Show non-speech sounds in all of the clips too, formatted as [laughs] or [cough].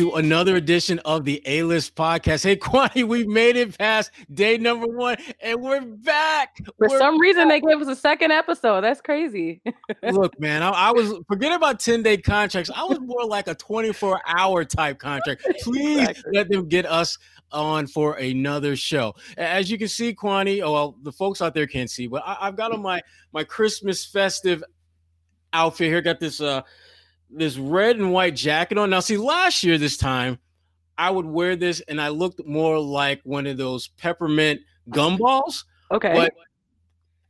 to another edition of the A List podcast. Hey, Kwani, we've made it past day number one and we're back. For we're some back. reason, they gave us a second episode. That's crazy. [laughs] Look, man, I, I, was forget about 10 day contracts. I was more like a 24 hour type contract. [laughs] Please exactly. let them get us on for another show. As you can see, Kwani, oh, well, the folks out there can't see, but I, have got on my my Christmas festive outfit here. Got this uh this red and white jacket on. Now, see, last year this time, I would wear this and I looked more like one of those peppermint gumballs. Okay. But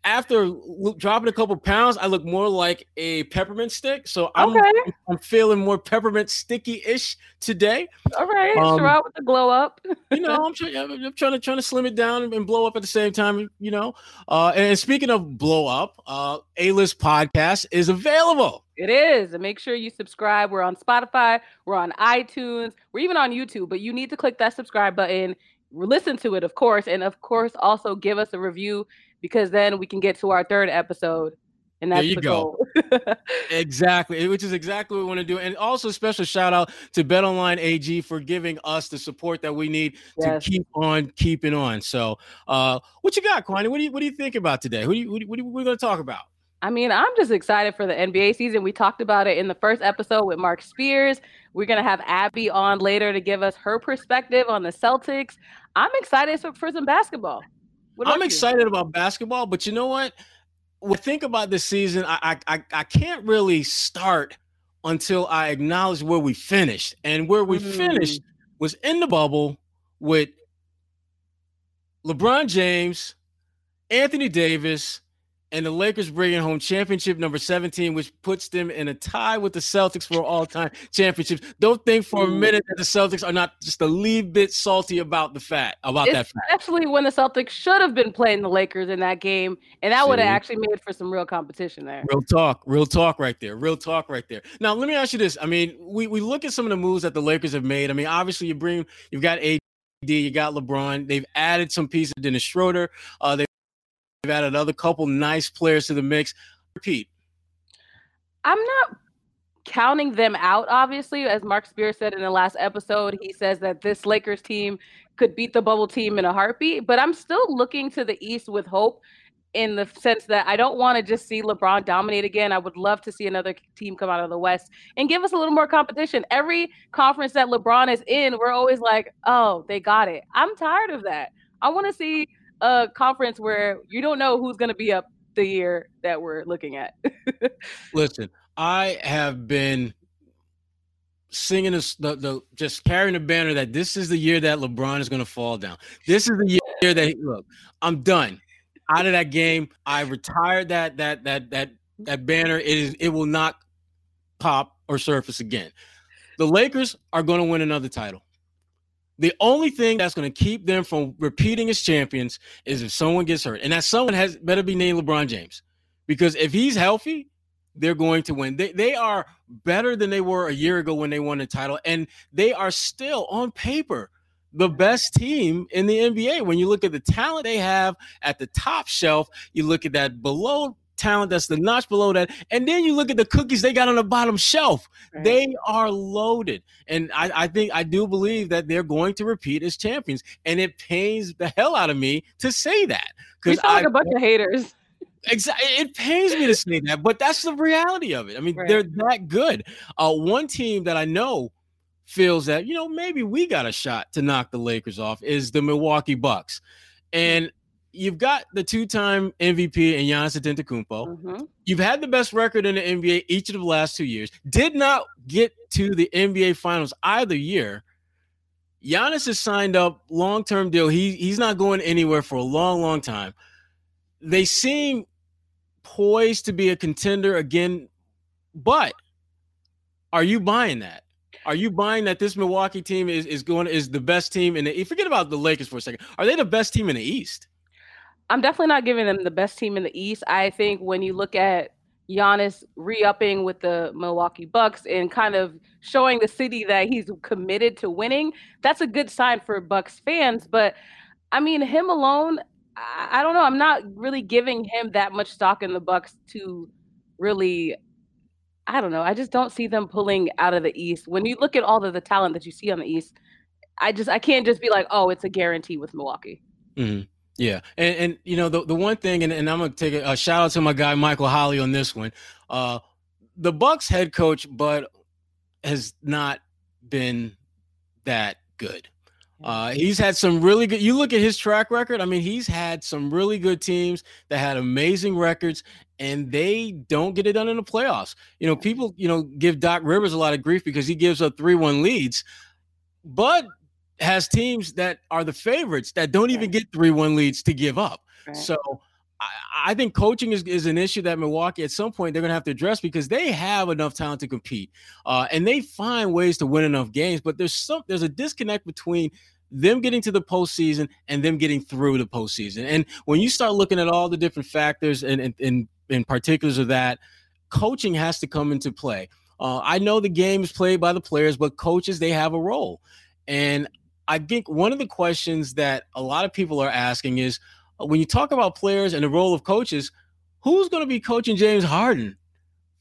after dropping a couple pounds, I look more like a peppermint stick. So I'm okay. I'm feeling more peppermint sticky ish today. All right, um, sure out with the glow up. you know, I'm, trying, I'm trying to trying to slim it down and blow up at the same time. You know, uh, and speaking of blow up, uh, A List Podcast is available. It is, and make sure you subscribe. We're on Spotify, we're on iTunes, we're even on YouTube. But you need to click that subscribe button listen to it, of course, and of course, also give us a review because then we can get to our third episode. And that's there you the go. [laughs] exactly, which is exactly what we want to do. And also, special shout out to Bet Online AG for giving us the support that we need yes. to keep on keeping on. So, uh, what you got, Kwani? What do you what do you think about today? Who do you what, do you, what are we going to talk about? I mean, I'm just excited for the NBA season. We talked about it in the first episode with Mark Spears. We're going to have Abby on later to give us her perspective on the Celtics. I'm excited for, for some basketball. I'm excited about basketball, but you know what? When I think about this season, I, I I can't really start until I acknowledge where we finished. And where we mm. finished was in the bubble with LeBron James, Anthony Davis, and the Lakers bringing home championship number 17, which puts them in a tie with the Celtics for all time championships. Don't think for a minute that the Celtics are not just a little bit salty about the fact about that. Fact. Especially when the Celtics should have been playing the Lakers in that game, and that would have actually made for some real competition there. Real talk, real talk right there, real talk right there. Now, let me ask you this: I mean, we we look at some of the moves that the Lakers have made. I mean, obviously you bring you've got AD, you got LeBron. They've added some pieces. Of Dennis Schroeder. Uh, they They've added another couple nice players to the mix. Repeat. I'm not counting them out, obviously. As Mark Spears said in the last episode, he says that this Lakers team could beat the bubble team in a heartbeat. But I'm still looking to the East with hope in the sense that I don't want to just see LeBron dominate again. I would love to see another team come out of the West and give us a little more competition. Every conference that LeBron is in, we're always like, oh, they got it. I'm tired of that. I want to see a conference where you don't know who's going to be up the year that we're looking at. [laughs] Listen, I have been singing this, the, the just carrying the banner that this is the year that LeBron is going to fall down. This is the year that look, I'm done out of that game. I retired that that that that that banner. It is it will not pop or surface again. The Lakers are going to win another title. The only thing that's going to keep them from repeating as champions is if someone gets hurt, and that someone has better be named LeBron James, because if he's healthy, they're going to win. They they are better than they were a year ago when they won the title, and they are still on paper the best team in the NBA. When you look at the talent they have at the top shelf, you look at that below talent that's the notch below that. And then you look at the cookies they got on the bottom shelf. Right. They are loaded. And I, I think I do believe that they're going to repeat as champions. And it pains the hell out of me to say that. Because I like a bunch of haters. Exactly. It pains me to say that, but that's the reality of it. I mean, right. they're that good. Uh, one team that I know feels that, you know, maybe we got a shot to knock the Lakers off is the Milwaukee Bucks. And you've got the two-time MVP and Giannis Antetokounmpo. Mm-hmm. You've had the best record in the NBA each of the last two years. Did not get to the NBA Finals either year. Giannis has signed up long-term deal. He he's not going anywhere for a long, long time. They seem poised to be a contender again, but are you buying that? Are you buying that this Milwaukee team is, is going is the best team in the forget about the Lakers for a second. Are they the best team in the East? I'm definitely not giving them the best team in the East. I think when you look at Giannis re-upping with the Milwaukee Bucks and kind of showing the city that he's committed to winning, that's a good sign for Bucks fans. But I mean, him alone, I, I don't know. I'm not really giving him that much stock in the Bucks to really I don't know. I just don't see them pulling out of the East. When you look at all of the talent that you see on the East, I just I can't just be like, oh, it's a guarantee with Milwaukee. Mm-hmm. Yeah, and and you know the the one thing, and, and I'm gonna take a, a, shout out to my guy Michael Holley on this one. Uh, the Bucks head coach, but has not been that good. Uh, he's had some really good. You look at his track record. I mean, he's had some really good teams that had amazing records, and they don't get it done in the playoffs. You know, people, you know, give Doc Rivers a lot of grief because he gives up three-one leads, but has teams that are the favorites that don't even get three-one leads to give up. Right. So. I, I think coaching is, is an issue that Milwaukee at some point they're going to have to address because they have enough talent to compete, uh, and they find ways to win enough games. But there's some there's a disconnect between them getting to the postseason and them getting through the postseason. And when you start looking at all the different factors and and, and, and particulars of that, coaching has to come into play. Uh, I know the game is played by the players, but coaches they have a role. And I think one of the questions that a lot of people are asking is uh, when you talk about players and the role of coaches, who's going to be coaching James Harden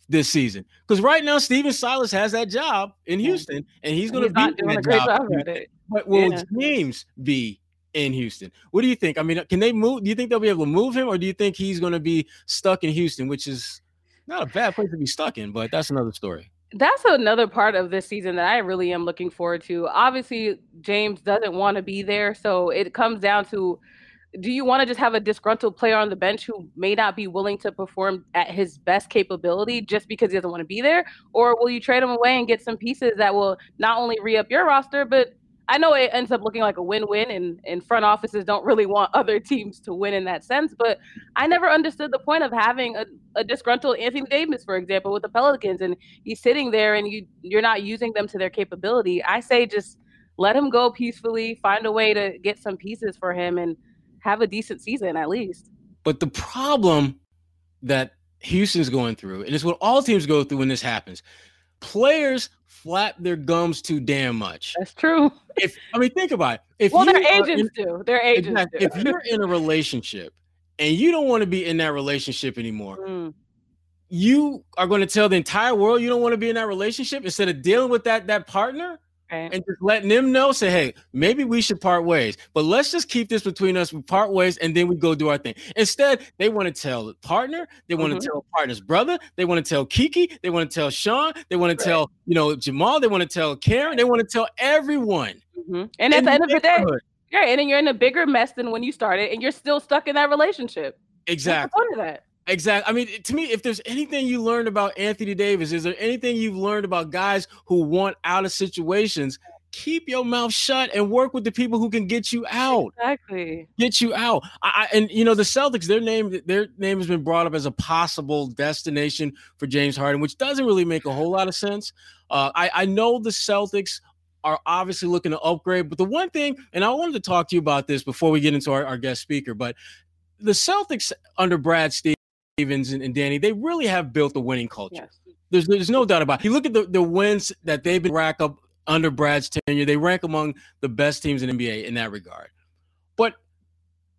this season? Because right now, Stephen Silas has that job in Houston, and he's going to be doing a great job. job but will yeah. James be in Houston? What do you think? I mean, can they move? Do you think they'll be able to move him, or do you think he's going to be stuck in Houston, which is not a bad place to be stuck in, but that's another story. That's another part of this season that I really am looking forward to. Obviously, James doesn't want to be there, so it comes down to do you want to just have a disgruntled player on the bench who may not be willing to perform at his best capability just because he doesn't want to be there? Or will you trade him away and get some pieces that will not only re up your roster, but I know it ends up looking like a win-win, and, and front offices don't really want other teams to win in that sense. But I never understood the point of having a, a disgruntled Anthony Davis, for example, with the Pelicans, and he's sitting there, and you you're not using them to their capability. I say just let him go peacefully, find a way to get some pieces for him, and have a decent season at least. But the problem that Houston's going through, and it's what all teams go through when this happens, players flap their gums too damn much. That's true. If I mean, think about it. If well, their agents in, do. Their agents exactly, do. If you're in a relationship and you don't want to be in that relationship anymore, mm. you are going to tell the entire world you don't want to be in that relationship instead of dealing with that that partner Right. And just letting them know, say, hey, maybe we should part ways, but let's just keep this between us. We part ways and then we go do our thing. Instead, they want to tell the partner, they want mm-hmm. to tell partner's brother, they want to tell Kiki, they want to tell Sean, they want to tell, you know, Jamal, they want to tell Karen, they want to tell everyone. Mm-hmm. And at the end of the day, yeah, and then you're in a bigger mess than when you started, and you're still stuck in that relationship. Exactly. What's the point of that? Exactly. I mean, to me, if there's anything you learned about Anthony Davis, is there anything you've learned about guys who want out of situations? Keep your mouth shut and work with the people who can get you out. Exactly. Get you out. I, I, and you know the Celtics, their name, their name has been brought up as a possible destination for James Harden, which doesn't really make a whole lot of sense. Uh, I, I know the Celtics are obviously looking to upgrade, but the one thing, and I wanted to talk to you about this before we get into our, our guest speaker, but the Celtics under Brad Stevens Stevens and, and, Danny, they really have built a winning culture. Yes. There's there's no doubt about it. You look at the, the wins that they've been rack up under Brad's tenure, they rank among the best teams in NBA in that regard. But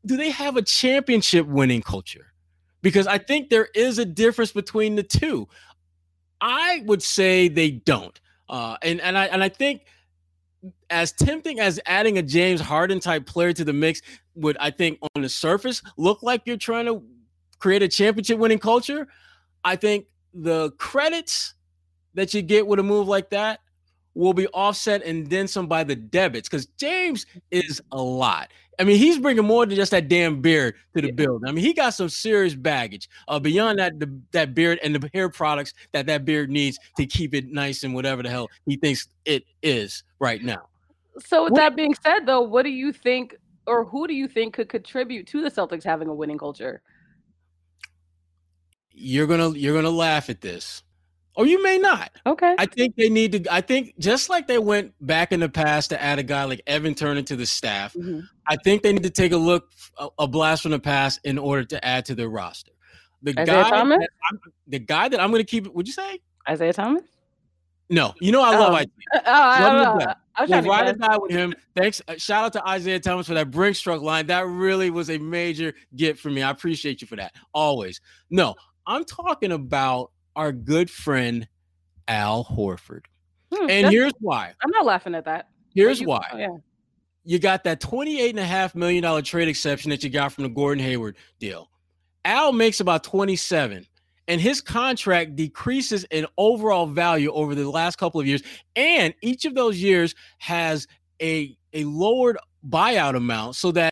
do they have a championship winning culture? Because I think there is a difference between the two. I would say they don't. Uh, and and I and I think as tempting as adding a James Harden type player to the mix would I think on the surface look like you're trying to create a championship winning culture, I think the credits that you get with a move like that will be offset and then some by the debits because James is a lot. I mean, he's bringing more than just that damn beard to the yeah. building. I mean, he got some serious baggage uh, beyond that the, that beard and the hair products that that beard needs to keep it nice and whatever the hell he thinks it is right now. So, with what, that being said, though, what do you think, or who do you think could contribute to the Celtics having a winning culture? You're gonna you're gonna laugh at this or you may not okay i think they need to i think just like they went back in the past to add a guy like evan turner to the staff mm-hmm. i think they need to take a look a, a, blast from the past in order to add to their roster the Isaiah guy Thomas? the guy that i'm gonna keep would you say isaiah thomas no, you know I love Isaiah. Oh, I, [laughs] love I, I was we'll ride or die with him. Thanks. Uh, shout out to Isaiah Thomas for that Brinks truck line. That really was a major gift for me. I appreciate you for that. Always. No, I'm talking about our good friend Al Horford. Hmm, and here's why. I'm not laughing at that. Here's you, why. Oh, yeah. You got that $28.5 million trade exception that you got from the Gordon Hayward deal. Al makes about 27 and his contract decreases in overall value over the last couple of years and each of those years has a a lowered buyout amount so that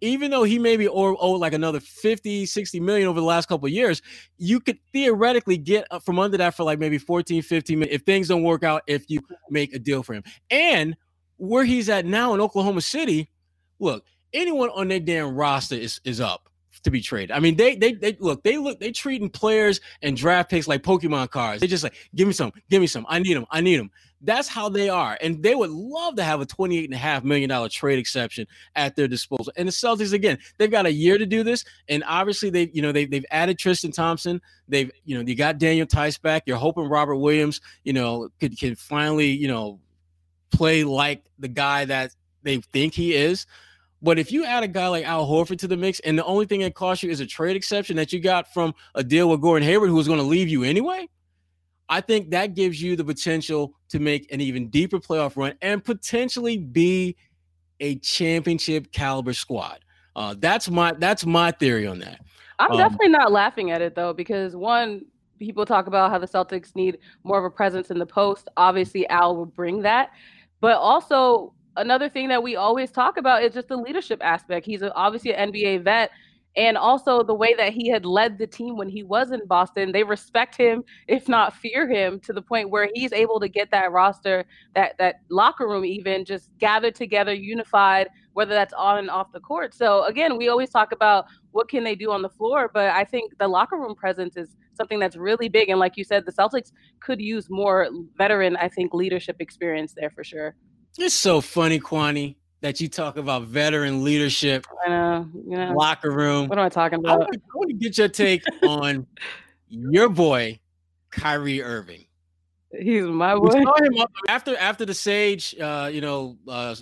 even though he maybe owe, owe like another 50 60 million over the last couple years you could theoretically get uh, from under that for like maybe 14 15 if things don't work out if you make a deal for him. And where he's at now in oklahoma city look anyone on their damn roster is is up to be traded. I mean, they they they look, they look, they treating players and draft picks like Pokemon cards. They just like, give me some, give me some. I need them, I need them. That's how they are. And they would love to have a $28.5 million trade exception at their disposal. And the Celtics, again, they've got a year to do this. And obviously, they, you know, they, they've added Tristan Thompson. They've, you know, you got Daniel Theis back. You're hoping Robert Williams, you know, could can finally, you know, play like the guy that they think he is. But if you add a guy like Al Horford to the mix, and the only thing that costs you is a trade exception that you got from a deal with Gordon Hayward, who was going to leave you anyway, I think that gives you the potential to make an even deeper playoff run and potentially be a championship caliber squad. Uh, that's my that's my theory on that. I'm um, definitely not laughing at it though, because one, people talk about how the Celtics need more of a presence in the post. Obviously, Al will bring that, but also another thing that we always talk about is just the leadership aspect. He's obviously an NBA vet and also the way that he had led the team when he was in Boston. They respect him, if not fear him, to the point where he's able to get that roster, that that locker room, even just gathered together, unified, whether that's on and off the court. So again, we always talk about what can they do on the floor, but I think the locker room presence is something that's really big. And like you said, the Celtics could use more veteran, I think, leadership experience there for sure. It's so funny, Kwani that you talk about veteran leadership, I know, you know, locker room. What am I talking about? I want, to get your take on your boy, Kyrie Irving. He's my boy. after after the Sage, uh, you know, uh,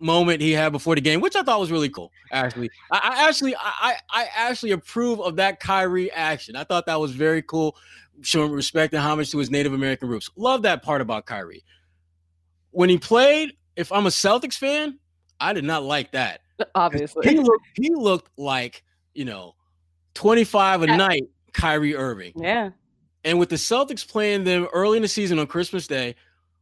moment he had before the game, which I thought was really cool. Actually, I, I actually I I actually approve of that Kyrie action. I thought that was very cool, showing respect and homage to his Native American roots. Love that part about Kyrie. When he played, if I'm a Celtics fan, I did not like that. [laughs] Obviously, he looked he looked like you know 25 a yeah. night Kyrie Irving. Yeah. And with the Celtics playing them early in the season on Christmas Day,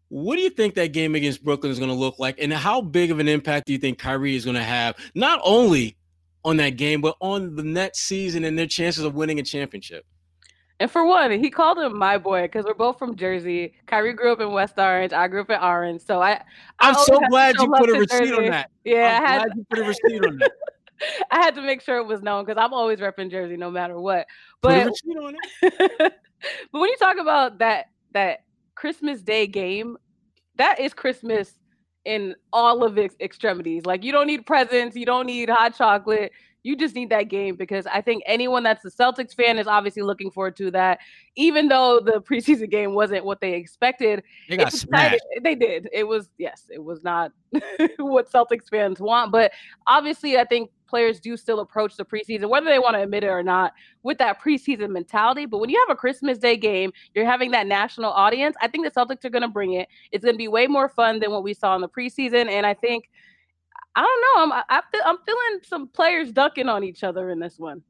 what do you think that game against Brooklyn is going to look like? And how big of an impact do you think Kyrie is going to have, not only on that game, but on the next season and their chances of winning a championship? And for one, he called him my boy because we're both from Jersey. Kyrie grew up in West Orange. I grew up in Orange. So I, I'm so glad you put a receipt Jersey. on that. Yeah, I'm I had glad you put a receipt on that. [laughs] I had to make sure it was known because I'm always repping Jersey no matter what. But, [laughs] but when you talk about that that Christmas Day game, that is Christmas in all of its extremities. Like you don't need presents, you don't need hot chocolate, you just need that game because I think anyone that's a Celtics fan is obviously looking forward to that. Even though the preseason game wasn't what they expected, they got smashed. They did. It was yes, it was not [laughs] what Celtics fans want. But obviously, I think players do still approach the preseason, whether they want to admit it or not, with that preseason mentality. But when you have a Christmas Day game, you're having that national audience. I think the Celtics are going to bring it. It's going to be way more fun than what we saw in the preseason, and I think I don't know. I'm I, I'm feeling some players ducking on each other in this one.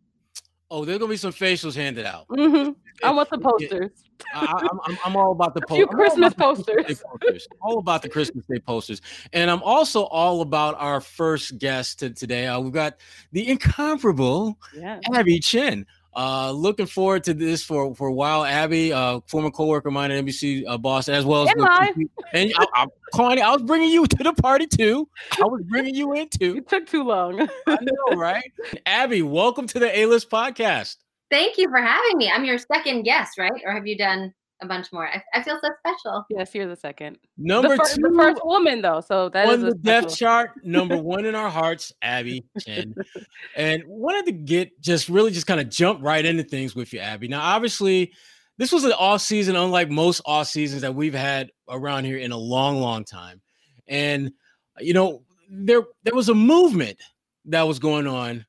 Oh, there's gonna be some facials handed out. Mm-hmm. I want the posters. I, am all about the [laughs] posters. Christmas posters. posters. All about the Christmas Day posters, and I'm also all about our first guest today. Uh, we've got the incomparable yeah. Abby Chin. Uh, looking forward to this for for a while. Abby, uh, former coworker of mine at NBC uh, boss, as well as the, and I, I, Connie, I was bringing you [laughs] to the party too. I was bringing you in too. It took too long. I know, [laughs] right? Abby, welcome to the A List podcast. Thank you for having me. I'm your second guest, right? Or have you done a bunch more. I, I, feel so special. Yes, you're the second. Number the first, two, the first woman though. So that on the depth chart, number one in our hearts, Abby Chin. [laughs] and wanted to get just really just kind of jump right into things with you, Abby. Now, obviously, this was an off season, unlike most off seasons that we've had around here in a long, long time. And you know, there there was a movement that was going on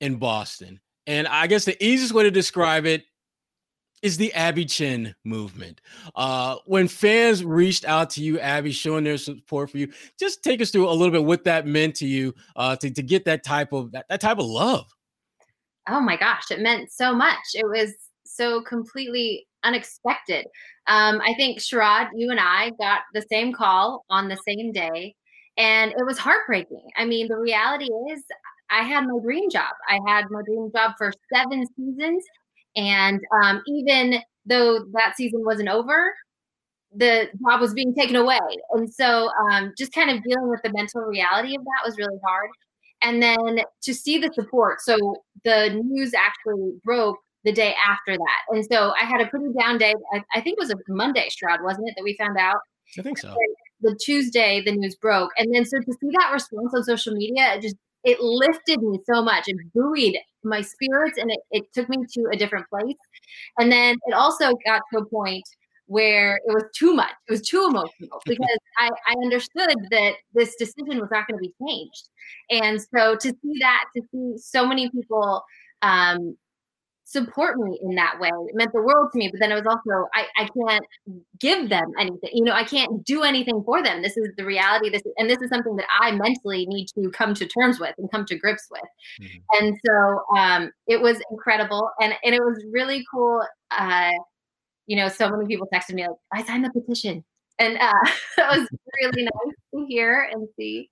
in Boston. And I guess the easiest way to describe it is the Abby Chin movement. Uh, when fans reached out to you, Abby, showing their support for you, just take us through a little bit what that meant to you uh, to, to get that type of that, that type of love. Oh my gosh, it meant so much. It was so completely unexpected. Um, I think Sherrod, you and I got the same call on the same day, and it was heartbreaking. I mean, the reality is, I had my dream job. I had my dream job for seven seasons, and um, even though that season wasn't over, the job was being taken away. And so um, just kind of dealing with the mental reality of that was really hard. And then to see the support. So the news actually broke the day after that. And so I had a pretty down day. I, I think it was a Monday, Sherrod, wasn't it, that we found out? I think so. The Tuesday, the news broke. And then so to see that response on social media, it just it lifted me so much. It buoyed my spirits and it, it took me to a different place. And then it also got to a point where it was too much. It was too emotional [laughs] because I, I understood that this decision was not going to be changed. And so to see that, to see so many people um, support me in that way. It meant the world to me. But then it was also, I, I can't give them anything. You know, I can't do anything for them. This is the reality. This and this is something that I mentally need to come to terms with and come to grips with. Mm-hmm. And so um, it was incredible. And and it was really cool. Uh, you know, so many people texted me like, I signed the petition. And uh, [laughs] that was [laughs] really nice to hear and see.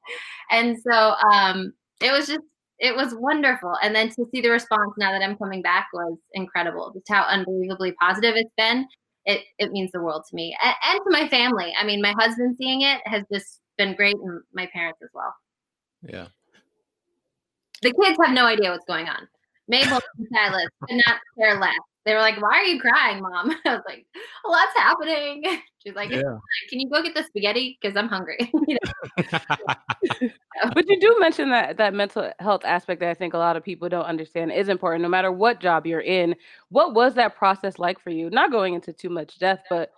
And so um, it was just it was wonderful. And then to see the response now that I'm coming back was incredible. Just how unbelievably positive it's been. It it means the world to me and, and to my family. I mean, my husband seeing it has just been great, and my parents as well. Yeah. The kids have no idea what's going on. Mabel and Silas could not care less they were like, "Why are you crying, mom?" [laughs] I was like, "A lot's happening." [laughs] She's like, yeah. "Can you go get the spaghetti? Because I'm hungry." [laughs] but you do mention that that mental health aspect that I think a lot of people don't understand is important, no matter what job you're in. What was that process like for you? Not going into too much depth, but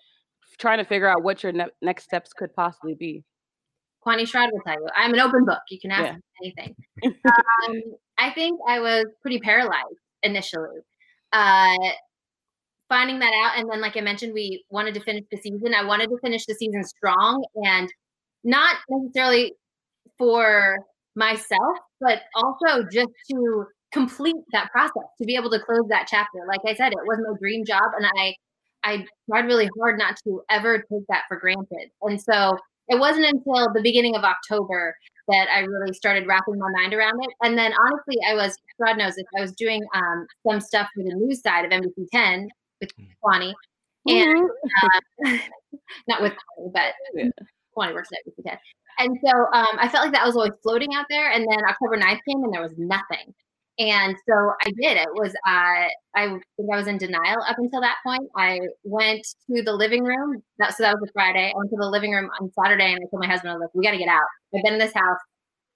trying to figure out what your ne- next steps could possibly be. Kwani Sherrod will tell you. I'm an open book. You can ask yeah. me anything. um, I think I was pretty paralyzed initially uh, finding that out. And then, like I mentioned, we wanted to finish the season. I wanted to finish the season strong and not necessarily for myself, but also just to complete that process, to be able to close that chapter. Like I said, it was my dream job. And I, I tried really hard not to ever take that for granted. And so it wasn't until the beginning of October that I really started wrapping my mind around it. And then honestly, I was, God knows if I was doing um, some stuff for the news side of NBC 10 with mm. Kwani. And uh, [laughs] not with Kwani, but yeah. Kwani works at NBC 10. And so um, I felt like that was always floating out there. And then October 9th came and there was nothing. And so I did. It was uh, I think I was in denial up until that point. I went to the living room. That, so that was a Friday. I went to the living room on Saturday, and I told my husband, "I was like, we got to get out. I've been in this house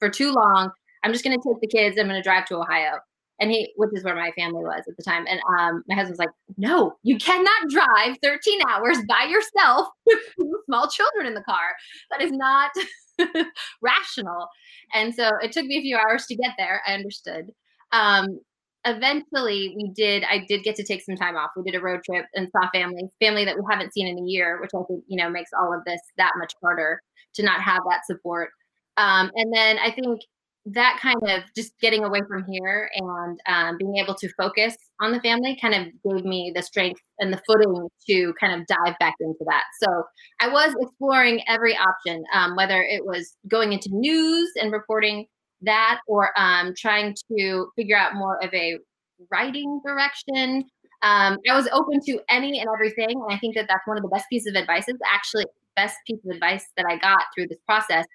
for too long. I'm just going to take the kids. I'm going to drive to Ohio." And he, which is where my family was at the time. And um, my husband's like, "No, you cannot drive 13 hours by yourself [laughs] with small children in the car. That is not." [laughs] rational. And so it took me a few hours to get there. I understood um, eventually we did i did get to take some time off. We did a road trip and saw family family that we haven't seen in a year which i think you know makes all of this that much harder to not have that support. Um, and then i think that kind of just getting away from here and um, being able to focus on the family kind of gave me the strength and the footing to kind of dive back into that. So i was exploring every option um, whether it was going into news and reporting that or um, trying to figure out more of a writing direction. Um, I was open to any and everything. And I think that that's one of the best pieces of advice. It's actually best piece of advice that I got through this process.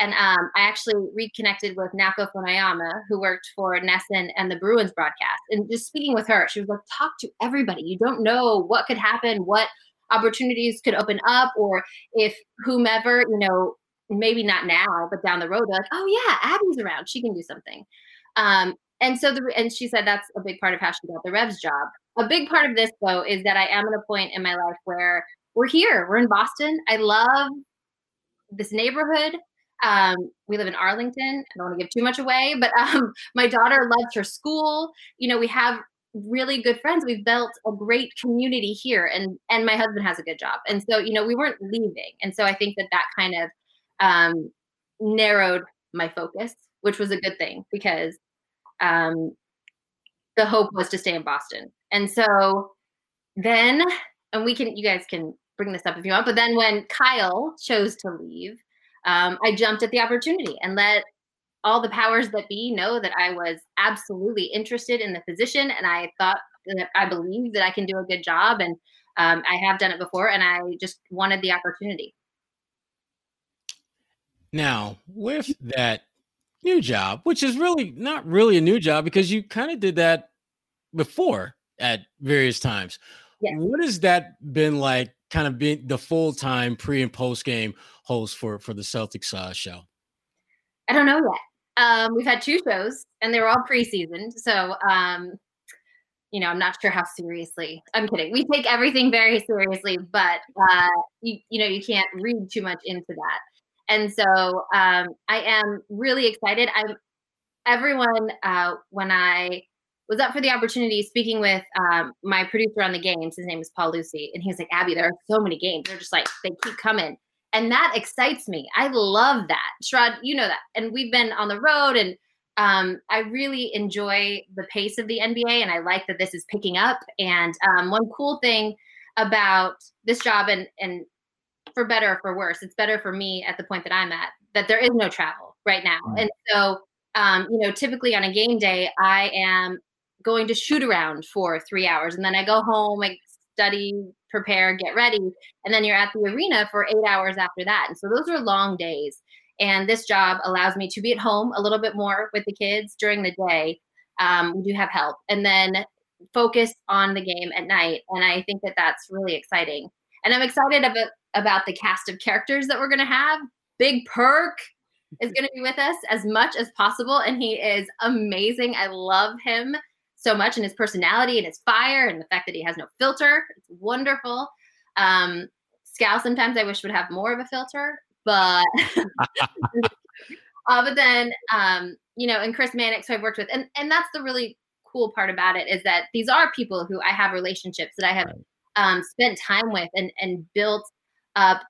And um, I actually reconnected with Naoko Funayama, who worked for NESN and the Bruins broadcast. And just speaking with her, she was like, talk to everybody. You don't know what could happen, what opportunities could open up, or if whomever, you know, maybe not now, but down the road, like, oh yeah, Abby's around. She can do something. Um, and so the and she said that's a big part of how she got the Revs job. A big part of this though is that I am at a point in my life where we're here. We're in Boston. I love this neighborhood. Um, we live in Arlington. I don't want to give too much away, but um, [laughs] my daughter loves her school. You know, we have really good friends. We've built a great community here, and and my husband has a good job, and so you know we weren't leaving, and so I think that that kind of um, narrowed my focus, which was a good thing because um, the hope was to stay in Boston, and so then, and we can you guys can bring this up if you want, but then when Kyle chose to leave, um, I jumped at the opportunity and let all the powers that be know that I was absolutely interested in the position and I thought I believe that I can do a good job and um, I have done it before and I just wanted the opportunity. Now, with that new job, which is really not really a new job because you kind of did that before at various times. What has that been like kind of being the full time pre and post game host for for the Celtics uh, show? I don't know yet. Um, we've had two shows, and they were all preseason. So, um, you know, I'm not sure how seriously. I'm kidding. We take everything very seriously, but uh, you, you know, you can't read too much into that. And so, um, I am really excited. I'm everyone uh, when I was up for the opportunity speaking with um, my producer on the games. His name is Paul Lucy, and he was like, "Abby, there are so many games. They're just like they keep coming." and that excites me. I love that. Sherrod, you know that. And we've been on the road and um, I really enjoy the pace of the NBA and I like that this is picking up. And um, one cool thing about this job and and for better or for worse, it's better for me at the point that I'm at that there is no travel right now. Mm. And so um, you know, typically on a game day, I am going to shoot around for three hours and then I go home, I study, prepare, get ready, and then you're at the arena for eight hours after that. And so those are long days. And this job allows me to be at home a little bit more with the kids during the day. Um, we do have help, and then focus on the game at night. And I think that that's really exciting. And I'm excited about about the cast of characters that we're going to have. Big Perk is going to be with us as much as possible, and he is amazing. I love him so much and his personality and his fire and the fact that he has no filter. It's wonderful. Um, Scal sometimes I wish would have more of a filter, but [laughs] uh, but then um, you know, and Chris Mannix, who I've worked with, and and that's the really cool part about it is that these are people who I have relationships that I have um, spent time with and and built up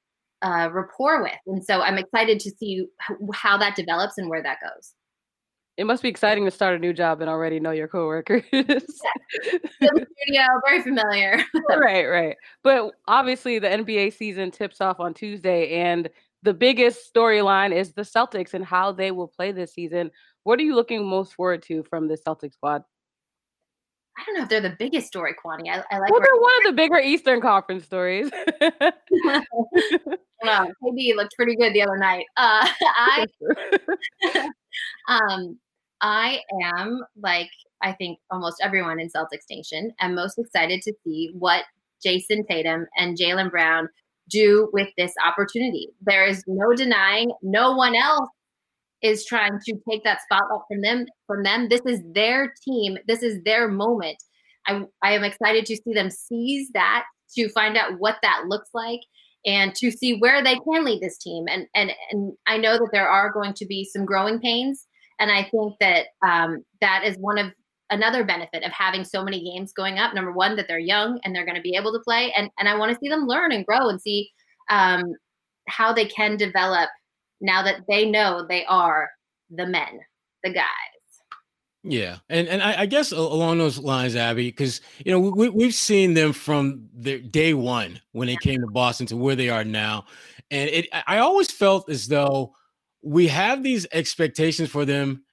uh, rapport with, and so I'm excited to see how that develops and where that goes. It must be exciting to start a new job and already know your coworkers. [laughs] studio, very familiar. [laughs] right, right. But obviously, the NBA season tips off on Tuesday, and the biggest storyline is the Celtics and how they will play this season. What are you looking most forward to from the Celtics squad? I don't know if they're the biggest story, Kwani. I, I like. Well, they're one of the bigger Eastern Conference stories. [laughs] well, maybe looked pretty good the other night. Uh, [laughs] I, [laughs] um, I am like I think almost everyone in Celtics Nation. am most excited to see what Jayson Tatum and Jaylen Brown do with this opportunity. There is no denying, no one else is trying to take that spotlight from them. From them, this is their team. This is their moment. I, I am excited to see them seize that, to find out what that looks like, and to see where they can lead this team. And and and I know that there are going to be some growing pains and I think that um, that is one of another benefit of having so many games going up. Number one, that they're young and they're going to be able to play, and and I want to see them learn and grow and see um, how they can develop now that they know they are the men, the guys. Yeah, and and I, I guess along those lines, Abby, because you know we we've seen them from their day one when they came to Boston to where they are now, and it I always felt as though we have these expectations for them,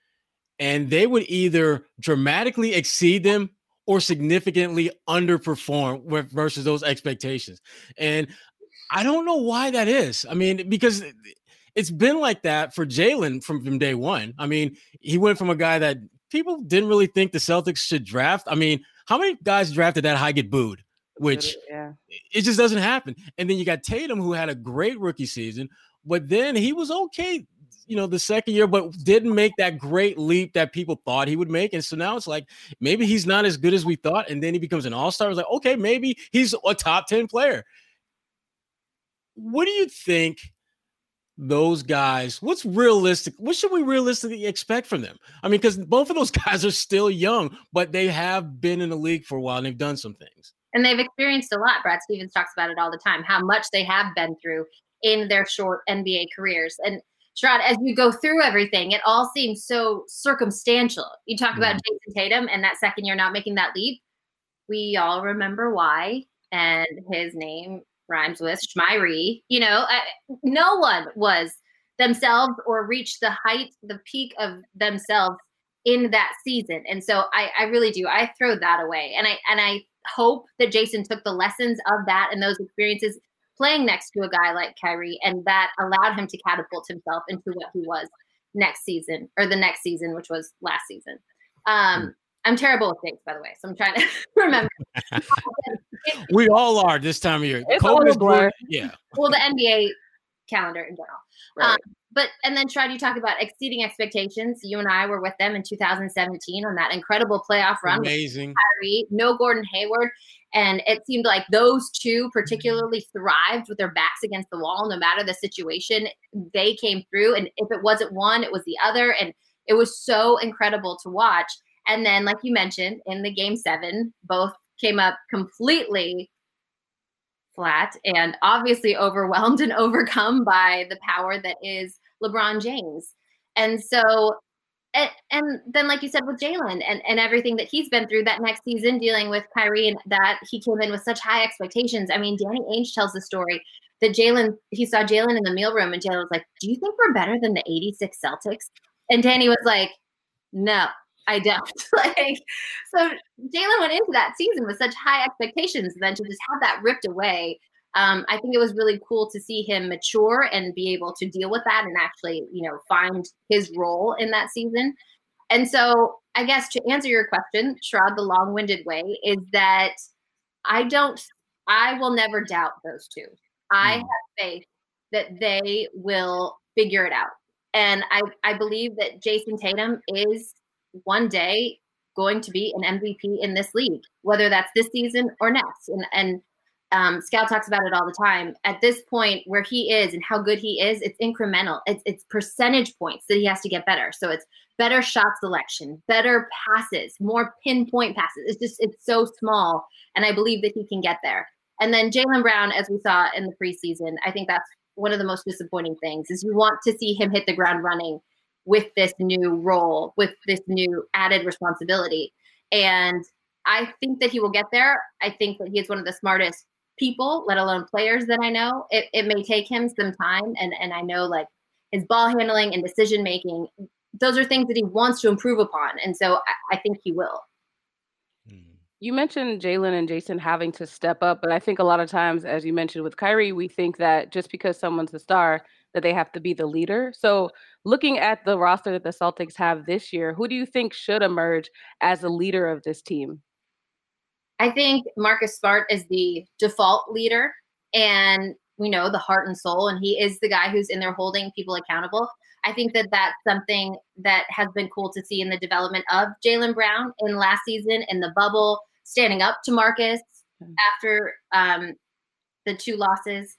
and they would either dramatically exceed them or significantly underperform versus those expectations. And I don't know why that is. I mean, because it's been like that for Jaylen from, from day one. I mean, he went from a guy that people didn't really think the Celtics should draft. I mean, how many guys drafted that high get booed? Which yeah. it just doesn't happen. And then you got Tatum, who had a great rookie season, but then he was okay you know, the second year, but didn't make that great leap that people thought he would make. And so now it's like maybe he's not as good as we thought. And then he becomes an all star. It's like, okay, maybe he's a top 10 player. What do you think those guys, what's realistic? What should we realistically expect from them? I mean, because both of those [laughs] guys are still young, but they have been in the league for a while and they've done some things. And they've experienced a lot. Brad Stevens talks about it all the time, how much they have been through in their short NBA careers. And Sherrod, as you go through everything, it all seems so circumstantial. You talk mm-hmm. about Jayson Tatum and that second year not making that leap. We all remember why, and his name rhymes with Schmyri. You know, I, no one was themselves or reached the height, the peak of themselves in that season. And so I, I really do. I throw that away, and I and I hope that Jayson took the lessons of that and those experiences playing next to a guy like Kyrie, and that allowed him to catapult himself into what he was next season or the next season, which was last season. Um, hmm. I'm terrible with dates, by the way, so I'm trying to [laughs] remember. [laughs] we all are this time of year. It's a blur. Yeah. Well, the NBA calendar in general. Right. Um, but and then try to talk about exceeding expectations. You and I were with them in 2017 on that incredible playoff run. Amazing. Kyrie, no Gordon Hayward. And it seemed like those two particularly thrived with their backs against the wall, no matter the situation. They came through. And if it wasn't one, it was the other. And it was so incredible to watch. And then, like you mentioned, in the game seven, both came up completely flat and obviously overwhelmed and [laughs] overcome by the power that is LeBron James. And so and, and then, like you said, with Jaylen and, and everything that he's been through that next season, dealing with Kyrie and that he came in with such high expectations. I mean, Danny Ainge tells the story that Jaylen, he saw Jaylen in the meal room, and Jaylen was like, Do you think we're better than the 86 Celtics? And Danny was like, No, I don't. [laughs] like, so Jaylen went into that season with such high expectations, and then to just have that ripped away um, I think it was really cool to see him mature and be able to deal with that and actually, you know, find his role in that season. And so, I guess to answer your question, Sherrod, the long winded way is that I don't, I will never doubt those two. I mm. have faith that they will figure it out. And I, I believe that Jayson Tatum is one day going to be an MVP in this league, whether that's this season or next. And, and um, Scal talks about it all the time. At this point, where he is and how good he is, it's incremental. It's it's percentage points that he has to get better. So it's better shot selection, better passes, more pinpoint passes. It's just it's so small, and I believe that he can get there. And then Jaylen Brown, as we saw in the preseason, I think that's one of the most disappointing things is you want to see him hit the ground running with this new role, with this new added responsibility. And I think that he will get there. I think that he is one of the smartest people, let alone players that I know. It, it may take him some time. And, and I know like his ball handling and decision making, those are things that he wants to improve upon. And so I, I think he will. Hmm. You mentioned Jaylen and Jayson having to step up, but I think a lot of times, as you mentioned with Kyrie, we think that just because someone's a star, that they have to be the leader. So, looking at the roster that the Celtics have this year, who do you think should emerge as a leader of this team? I think Marcus Smart is the default leader and we know the heart and soul, and he is the guy who's in there holding people accountable. I think that that's something that has been cool to see in the development of Jaylen Brown in last season in the bubble, standing up to Marcus mm-hmm. after um, the two losses,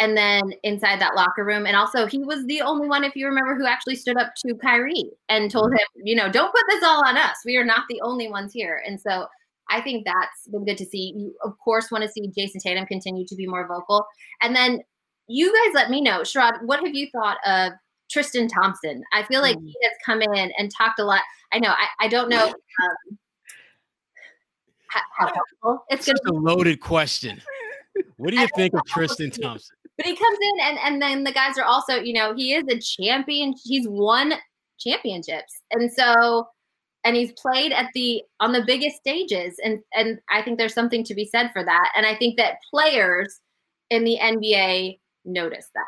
and then inside that locker room. And also, he was the only one, if you remember, who actually stood up to Kyrie and told him, you know, don't put this all on us. We are not the only ones here. And so I think that's been good to see. You, of course, want to see Jayson Tatum continue to be more vocal. And then you guys let me know, Sherrod, what have you thought of Tristan Thompson? I feel like mm. he has come in and talked a lot. I know, I, I don't know um, how, how helpful it's just a loaded question. What do you think of Tristan Thompson? But he comes in, and, and then the guys are also, you know, he is a champion. He's won championships. And so and he's played at the on the biggest stages and and I think there's something to be said for that and I think that players in the NBA notice that.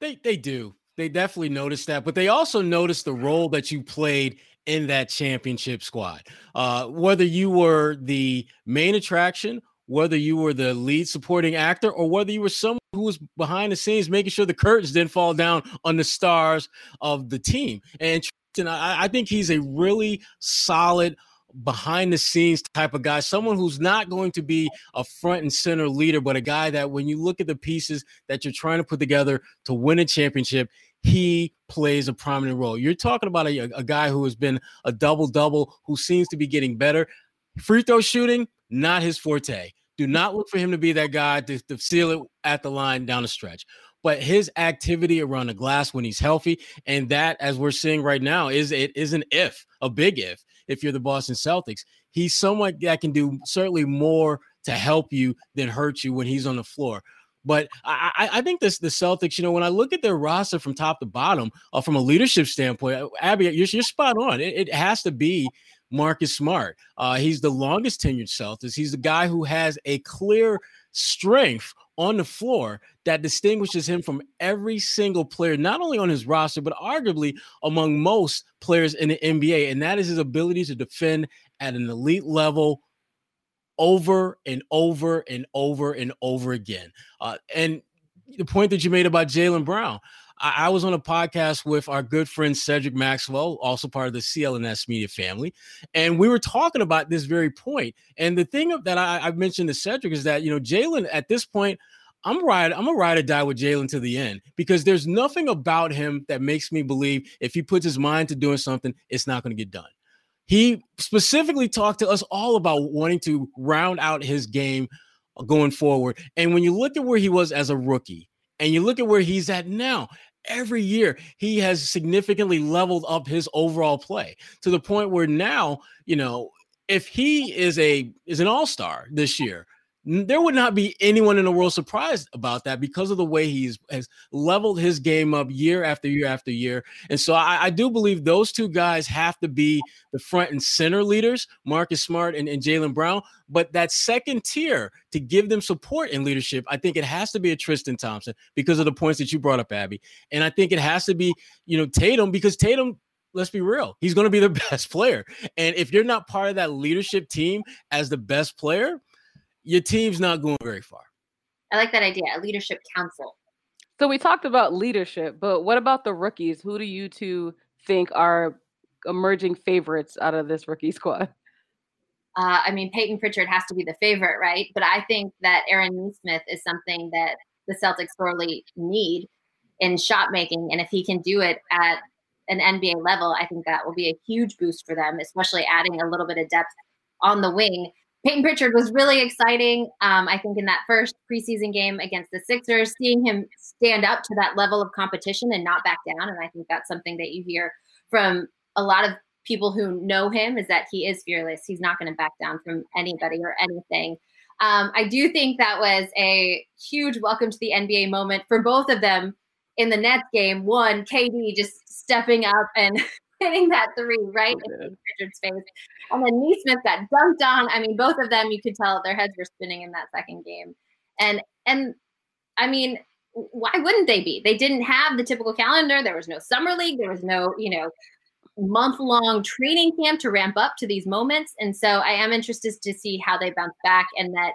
They they do. They definitely notice that, but they also notice the role that you played in that championship squad. Uh, whether you were the main attraction, whether you were the lead supporting actor, or whether you were someone who was behind the scenes making sure the curtains didn't fall down on the stars of the team. And and I, I think he's a really solid behind the scenes type of guy, someone who's not going to be a front and center leader, but a guy that when you look at the pieces that you're trying to put together to win a championship, he plays a prominent role. You're talking about a, a guy who has been a double double, who seems to be getting better. Free throw shooting, not his forte. Do not look for him to be that guy to, to seal it at the line down the stretch. But his activity around the glass when he's healthy, and that, as we're seeing right now, is it is an if, a big if. If you're the Boston Celtics, he's someone that can do certainly more to help you than hurt you when he's on the floor. But I, I think this the Celtics, you know, when I look at their roster from top to bottom, uh, from a leadership standpoint, uh, Abby, you're, you're spot on. It, it, has to be Marcus Smart. Uh, he's the longest tenured Celtics. He's the guy who has a clear strength on the floor that distinguishes him from every single player, not only on his roster, but arguably among most players in the NBA. And that is his ability to defend at an elite level over and over and over and over again. Uh, and the point that you made about Jaylen Brown, I, I, was on a podcast with our good friend Cedric Maxwell, also part of the CLNS media family, and we were talking about this very point. And the thing that I, I mentioned to Cedric is that you know Jaylen at this point. I'm ride. I'm a ride or die with Jaylen to the end because there's nothing about him that makes me believe if he puts his mind to doing something, it's not going to get done. He specifically talked to us all about wanting to round out his game going forward. And when you look at where he was as a rookie and you look at where he's at now, every year he has significantly leveled up his overall play to the point where now, you know, if he is a is an all-star this year, there would not be anyone in the world surprised about that because of the way he's has leveled his game up year after year after year. And so I, I do believe those two guys have to be the front and center leaders, Marcus Smart and, and Jaylen Brown. But that second tier to give them support in leadership, I think it has to be a Tristan Thompson because of the points that you brought up, Abby. And I think it has to be, you know, Tatum because Tatum let's be real. He's going to be the [laughs] best player. And if you're not part of that leadership team as the best player, your team's not going very far. I like that idea, a leadership council. So we talked about leadership, but what about the rookies? Who do you two think are emerging favorites out of this rookie squad? Uh, I mean, Payton Pritchard has to be the favorite, right? But I think that Aaron Nesmith is something that the Celtics sorely need in shot making. And if he can do it at an NBA level, I think that will be a huge boost for them, especially adding a little bit of depth on the wing. Payton Pritchard was really exciting. Um, I think in that first preseason game against the Sixers, seeing him stand up to that level of competition and not back down. And I think that's something that you hear from a lot of people who know him is that he is fearless. He's not going to back down from anybody or anything. Um, I do think that was a huge welcome to the NBA moment for both of them in the Nets game. One, KD just stepping up and [laughs] hitting that three right in Pritchard's face. And then Nesmith got dunked on. I mean, both of them, you could tell their heads were spinning in that second game. And and I mean, why wouldn't they be? They didn't have the typical calendar. There was no summer league. There was no, you know, month long training camp to ramp up to these moments. And so I am interested to see how they bounce back and that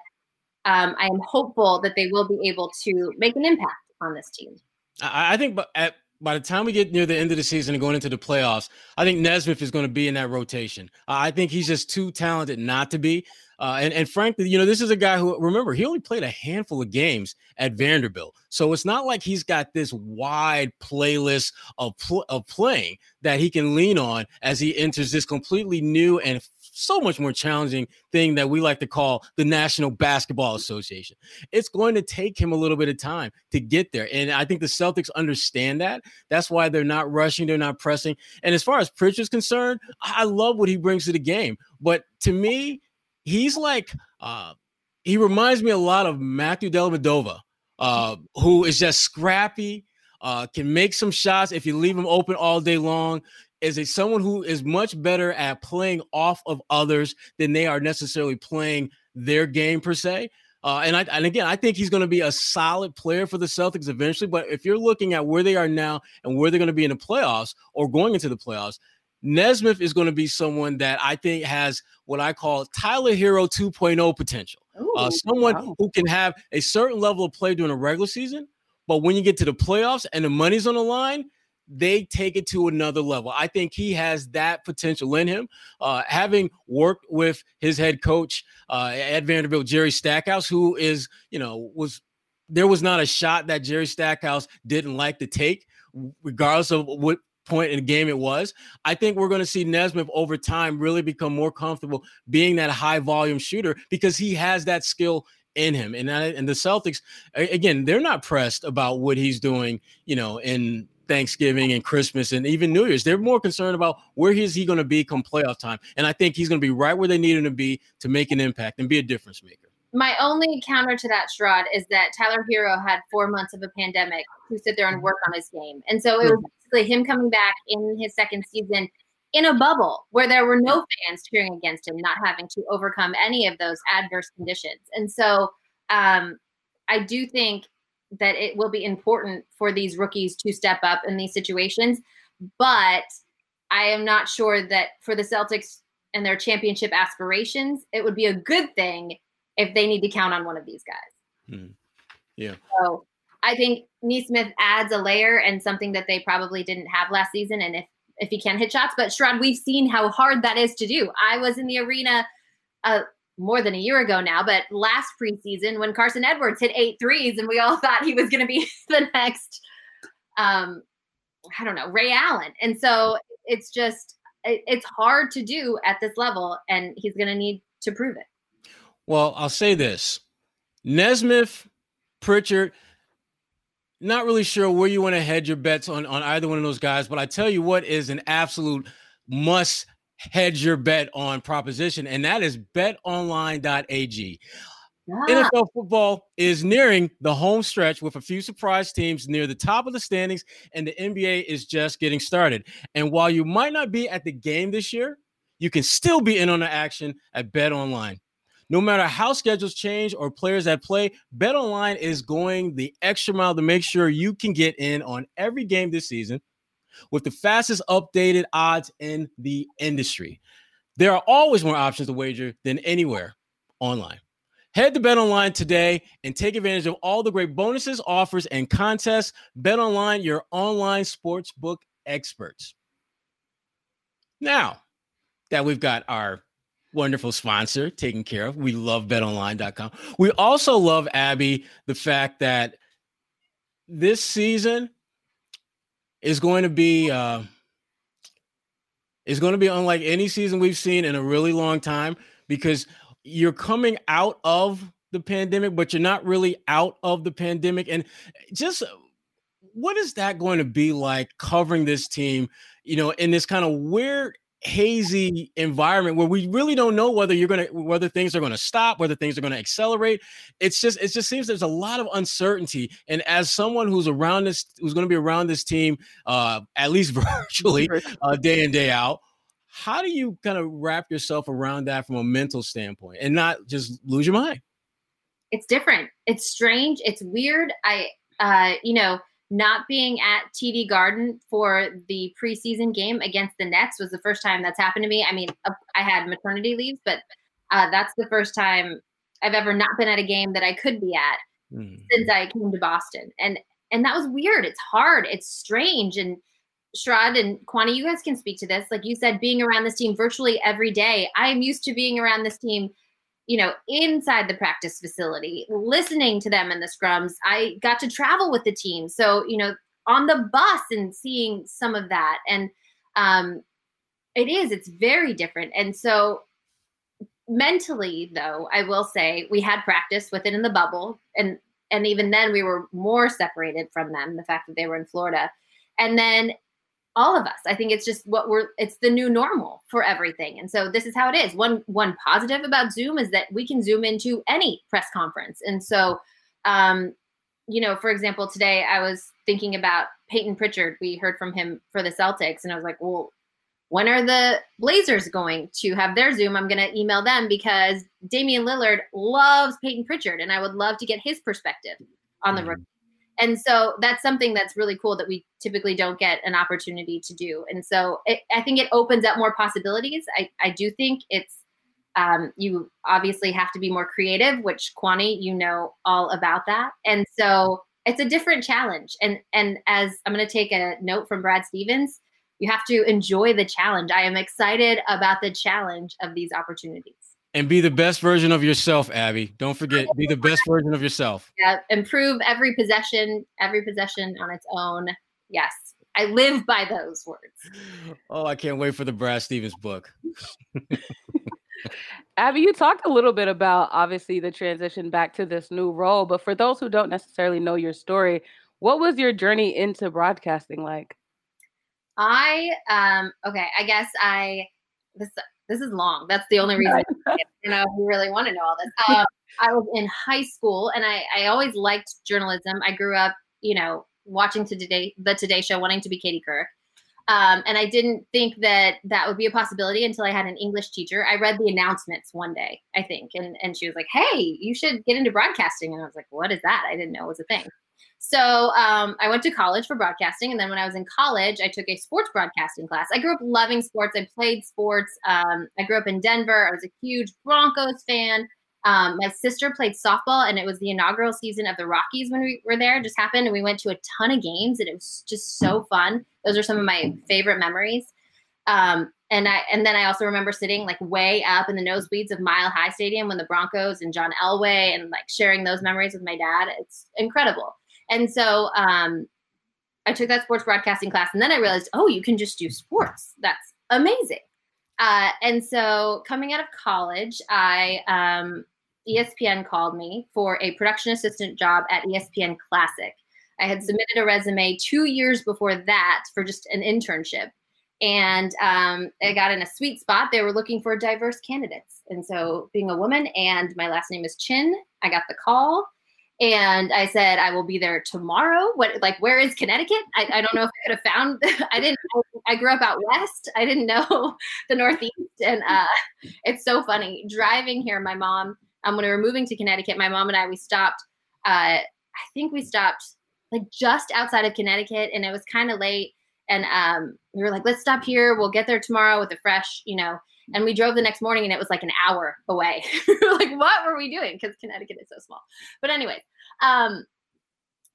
um, I am hopeful that they will be able to make an impact on this team. I think, but at by the time we get near the end of the season and going into the playoffs, I think Nesmith is going to be in that rotation. I think he's just too talented not to be. Uh, and, and frankly, you know, this is a guy who, remember, he only played a handful of games at Vanderbilt. So it's not like he's got this wide playlist of, pl- of playing that he can lean on as he enters this completely new and so much more challenging thing that we like to call the National Basketball Association. It's going to take him a little bit of time to get there. And I think the Celtics understand that. That's why they're not rushing, they're not pressing. And as far as Pritchard's concerned, I love what he brings to the game. But to me, he's like uh he reminds me a lot of Matthew Dellavedova, uh, who is just scrappy, uh, can make some shots if you leave him open all day long. Is a someone who is much better at playing off of others than they are necessarily playing their game per se. Uh, and I and again, I think he's going to be a solid player for the Celtics eventually. But if you're looking at where they are now and where they're going to be in the playoffs or going into the playoffs, Nesmith is going to be someone that I think has what I call Tyler Herro 2.0 potential. Ooh, uh, someone wow. who can have a certain level of play during a regular season, but when you get to the playoffs and the money's on the line, they take it to another level. I think he has that potential in him. Uh, having worked with his head coach uh, at Vanderbilt, Jerry Stackhouse, who is, you know, was there was not a shot that Jerry Stackhouse didn't like to take, regardless of what point in the game it was. I think we're going to see Nesmith over time really become more comfortable being that high volume shooter because he has that skill in him. And and the Celtics again, they're not pressed about what he's doing, you know, in Thanksgiving and Christmas and even New Year's. They're more concerned about where is he going to be come playoff time. And I think he's going to be right where they need him to be to make an impact and be a difference maker. My only counter to that, Sherrod, is that Tyler Herro had four months of a pandemic to sit there and work on his game. And so it was basically him coming back in his second season in a bubble where there were no fans cheering against him, not having to overcome any of those adverse conditions. And so um, I do think that it will be important for these rookies to step up in these situations. But I am not sure that for the Celtics and their championship aspirations, it would be a good thing if they need to count on one of these guys. Hmm. Yeah. So I think Nesmith adds a layer and something that they probably didn't have last season. And if if he can hit shots, but Sherrod, we've seen how hard that is to do. I was in the arena uh, more than a year ago now, but last preseason when Carson Edwards hit eight threes and we all [laughs] thought he was going to be [laughs] the next, um, I don't know, Ray Allen. And so it's just, it, it's hard to do at this level, and he's going to need to prove it. Well, I'll say this Nesmith, Pritchard, not really sure where you want to head your bets on, on either one of those guys, but I tell you what is an absolute must hedge your bet on proposition, and that is betonline.ag. Yeah. NFL football is nearing the home stretch with a few surprise teams near the top of the standings, and the NBA is just getting started. And while you might not be at the game this year, you can still be in on the action at Bet Online. No matter how schedules change or players that play, Bet Online is going the extra mile to make sure you can get in on every game this season with the fastest updated odds in the industry. There are always more options to wager than anywhere online. Head to Bet Online today and take advantage of all the great bonuses, offers, and contests. Bet Online, your online sportsbook experts. Now that we've got our wonderful sponsor taken care of, we love betonline.com. We also love, Abby, the fact that this season is going to be uh, is going to be unlike any season we've seen in a really long time because you're coming out of the pandemic, but you're not really out of the pandemic. And just what is that going to be like covering this team, you know, in this kind of weird hazy environment where we really don't know whether you're going to whether things are going to stop whether things are going to accelerate. It's just it just seems there's a lot of uncertainty. And as someone who's around this who's going to be around this team uh at least [laughs] virtually uh, day in day out how do you kind of wrap yourself around that from a mental standpoint and not just lose your mind? It's different. It's strange. It's weird. I uh you know not being at TD Garden for the preseason game against the Nets was the first time that's happened to me. I mean, I had maternity leave, but uh, that's the first time I've ever not been at a game that I could be at mm. since I came to Boston. And and that was weird. It's hard. It's strange. And Sherrod and Kwani, you guys can speak to this. Like you said, being around this team virtually every day. I am used to being around this team you know, inside the practice facility, listening to them in the scrums. I got to travel with the team. So, you know, on the bus and seeing some of that. And um, it is, it's very different. And so, mentally, though, I will say we had practice with it in the bubble. And and even then we were more separated from them, the fact that they were in Florida. And then all of us. I think it's just what we're it's the new normal for everything. And so this is how it is. One one positive about Zoom is that we can zoom into any press conference. And so um you know, for example, today I was thinking about Payton Pritchard. We heard from him for the Celtics and I was like, "Well, when are the Blazers going to have their Zoom? I'm going to email them because Damian Lillard loves Payton Pritchard and I would love to get his perspective on the mm-hmm. rookie and so that's something that's really cool that we typically don't get an opportunity to do and so it, i think it opens up more possibilities i, I do think it's um, you obviously have to be more creative which kwani you know all about that and so it's a different challenge. And and as I'm going to take a note from Brad Stevens, you have to enjoy the challenge. I am excited about the challenge of these opportunities. And be the best version of yourself, Abby. Don't forget, be the best version of yourself. Yeah, improve every possession, every possession on its own. Yes, I live by those words. Oh, I can't wait for the Brad Stevens book. [laughs] Abby, you talked a little bit about obviously the transition back to this new role, but for those who don't necessarily know your story, what was your journey into broadcasting like? I um okay, I guess I this this is long. That's the only reason you know you really want to know all this. Um, [laughs] I was in high school and I I always liked journalism. I grew up, you know, watching today the Today Show, wanting to be Katie Couric. Um, and I didn't think that that would be a possibility until I had an English teacher. I read the announcements one day, I think, and, and she was like, Hey, you should get into broadcasting. And I was like, What is that? I didn't know it was a thing. So um, I went to college for broadcasting. And then when I was in college, I took a sports broadcasting class. I grew up loving sports. I played sports. Um, I grew up in Denver. I was a huge Broncos fan. Um, my sister played softball, and it was the inaugural season of the Rockies when we were there. It just happened, and we went to a ton of games, and it was just so fun. Those are some of my favorite memories. Um, and I and then I also remember sitting like way up in the nosebleeds of Mile High Stadium when the Broncos and John Elway and like sharing those memories with my dad. It's incredible. And so um, I took that sports broadcasting class, and then I realized, oh, you can just do sports. That's amazing. Uh, and so coming out of college, I um, ESPN called me for a production assistant job at ESPN Classic. I had submitted a resume two years before that for just an internship. And um, I got in a sweet spot. They were looking for diverse candidates. And so, being a woman and my last name is Chin, I got the call and I said, I will be there tomorrow. What, like, where is Connecticut? I, I don't know if I could have found, [laughs] I didn't, I grew up out West. I didn't know [laughs] the Northeast. And uh, it's so funny driving here. My mom, um, when we were moving to Connecticut, my mom and I, we stopped, uh, I think we stopped like just outside of Connecticut and it was kind of late. And um, we were like, let's stop here. We'll get there tomorrow with a fresh, you know, and we drove the next morning and it was like an hour away. [laughs] like, what were we doing? Because Connecticut is so small. But anyway, um,